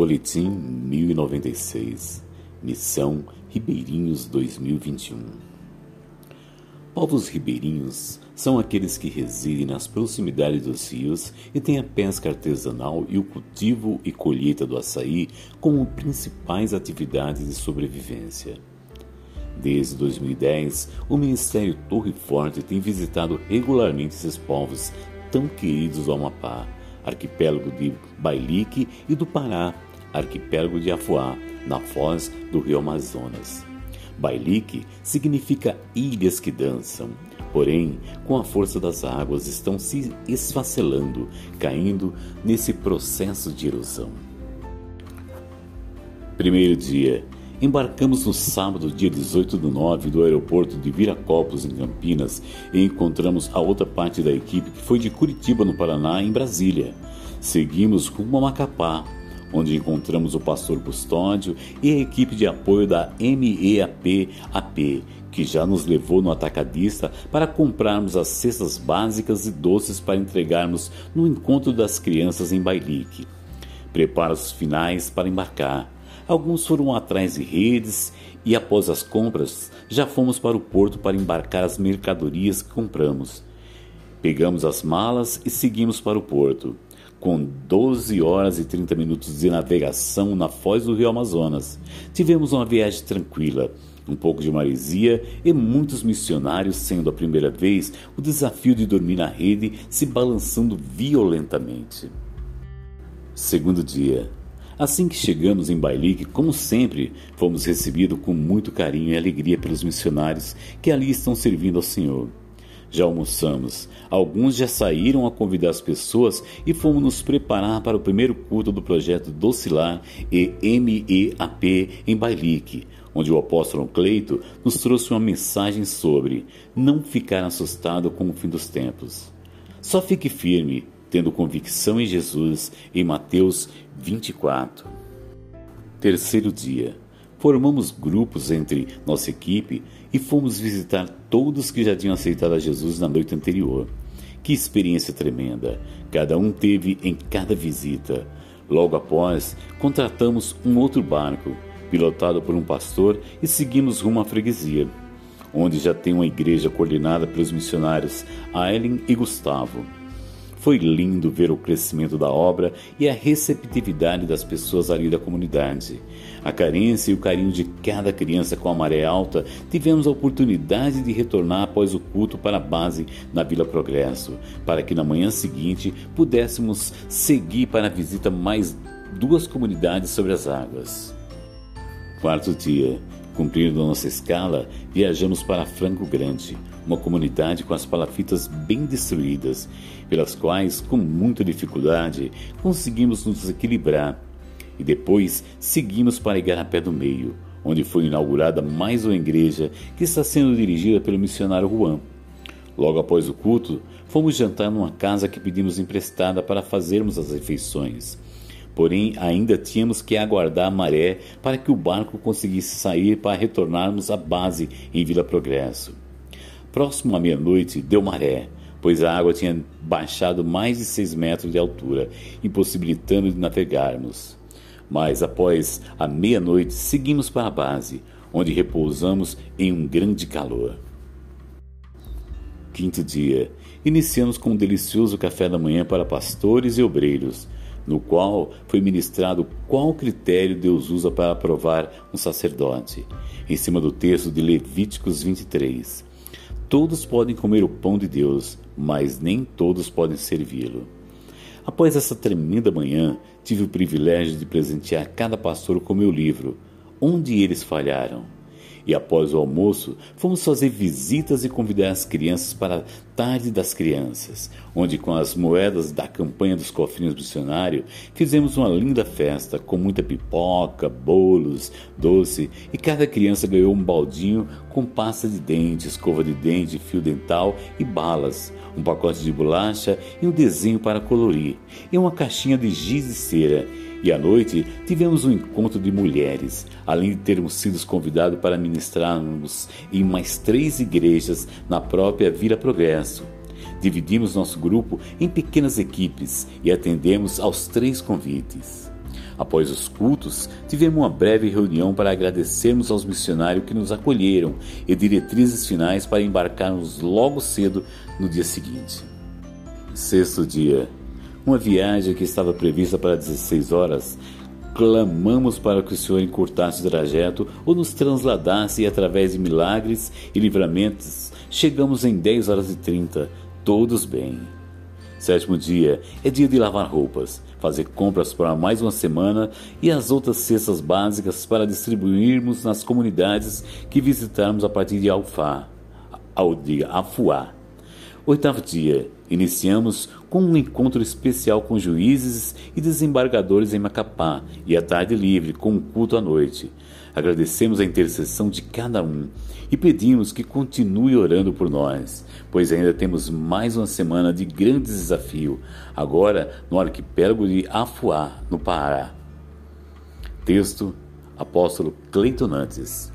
Boletim 1096 Missão Ribeirinhos 2021 Povos ribeirinhos são aqueles que residem nas proximidades dos rios e têm a pesca artesanal e o cultivo e colheita do açaí como principais atividades de sobrevivência. Desde 2010, o Ministério Torre Forte tem visitado regularmente esses povos tão queridos do Amapá, arquipélago de Bailique e do Pará, arquipélago de Afuá, na foz do rio Amazonas. Bailique significa ilhas que dançam, porém, com a força das águas, estão se esfacelando, caindo nesse processo de erosão. Primeiro dia, Embarcamos no sábado, dia 18 do 9, do aeroporto de Viracopos, em Campinas, e encontramos a outra parte da equipe que foi de Curitiba, no Paraná, em Brasília. Seguimos rumo a Macapá, onde encontramos o pastor Custódio e a equipe de apoio da MEAP-AP, que já nos levou no atacadista para comprarmos as cestas básicas e doces para entregarmos no encontro das crianças em Bailique. Preparos finais para embarcar. Alguns foram atrás de redes e, após as compras, já fomos para o porto para embarcar as mercadorias que compramos. Pegamos as malas e seguimos para o porto, com 12 horas e 30 minutos de navegação na foz do rio Amazonas. Tivemos uma viagem tranquila, um pouco de maresia e muitos missionários, sendo a primeira vez o desafio de dormir na rede se balançando violentamente. Segundo dia, Assim que chegamos em Bailique, como sempre, fomos recebidos com muito carinho e alegria pelos missionários que ali estão servindo ao Senhor. Já almoçamos, alguns já saíram a convidar as pessoas e fomos nos preparar para o primeiro culto do projeto Docilar e MEAP em Bailique, onde o apóstolo Cleito nos trouxe uma mensagem sobre não ficar assustado com o fim dos tempos. Só fique firme, tendo convicção em Jesus, em Mateus 24. Terceiro dia. Formamos grupos entre nossa equipe e fomos visitar todos que já tinham aceitado a Jesus na noite anterior. Que experiência tremenda! Cada um teve em cada visita. Logo após, contratamos um outro barco, pilotado por um pastor, e seguimos rumo à freguesia, onde já tem uma igreja coordenada pelos missionários Aileen e Gustavo. Foi lindo ver o crescimento da obra e a receptividade das pessoas ali da comunidade. A carência e o carinho de cada criança com a maré alta, tivemos a oportunidade de retornar após o culto para a base na Vila Progresso, para que na manhã seguinte pudéssemos seguir para a visita mais duas comunidades sobre as águas. Quarto dia, cumprindo nossa escala, viajamos para Franco Grande, uma comunidade com as palafitas bem destruídas, pelas quais, com muita dificuldade, conseguimos nos equilibrar. E depois seguimos para Igarapé do Meio, onde foi inaugurada mais uma igreja que está sendo dirigida pelo missionário Juan. Logo após o culto, fomos jantar numa casa que pedimos emprestada para fazermos as refeições. Porém, ainda tínhamos que aguardar a maré para que o barco conseguisse sair para retornarmos à base em Vila Progresso. Próximo à meia-noite, deu maré, pois a água tinha baixado mais de seis metros de altura, impossibilitando de navegarmos. Mas após a meia-noite, seguimos para a base, onde repousamos em um grande calor. Quinto dia, iniciamos com um delicioso café da manhã para pastores e obreiros, no qual foi ministrado qual critério Deus usa para aprovar um sacerdote, em cima do texto de Levíticos 23. Todos podem comer o pão de Deus, mas nem todos podem servi-lo. Após essa tremenda manhã, tive o privilégio de presentear cada pastor com meu livro, Onde Eles Falharam e após o almoço, fomos fazer visitas e convidar as crianças para a Tarde das Crianças, onde, com as moedas da campanha dos cofrinhos missionários, fizemos uma linda festa com muita pipoca, bolos, doce e cada criança ganhou um baldinho com pasta de dente, escova de dente, fio dental e balas, um pacote de bolacha e um desenho para colorir, e uma caixinha de giz de cera e à noite tivemos um encontro de mulheres, além de termos sido convidados para ministrarmos em mais três igrejas na própria Vila Progresso. Dividimos nosso grupo em pequenas equipes e atendemos aos três convites. Após os cultos, tivemos uma breve reunião para agradecermos aos missionários que nos acolheram e diretrizes finais para embarcarmos logo cedo no dia seguinte. Sexto dia. Uma viagem que estava prevista para 16 horas. Clamamos para que o Senhor encurtasse o trajeto ou nos transladasse e, através de milagres e livramentos, chegamos em 10 horas e 30, todos bem. Sétimo dia. É dia de lavar roupas, fazer compras para mais uma semana e as outras cestas básicas para distribuirmos nas comunidades que visitarmos a partir de Alfá, ao dia Afuá. Oitavo dia, iniciamos com um encontro especial com juízes e desembargadores em Macapá e a tarde livre com um culto à noite. Agradecemos a intercessão de cada um e pedimos que continue orando por nós, pois ainda temos mais uma semana de grande desafio, agora no arquipélago de Afuá, no Pará. Texto: Apóstolo Cleiton Nantes.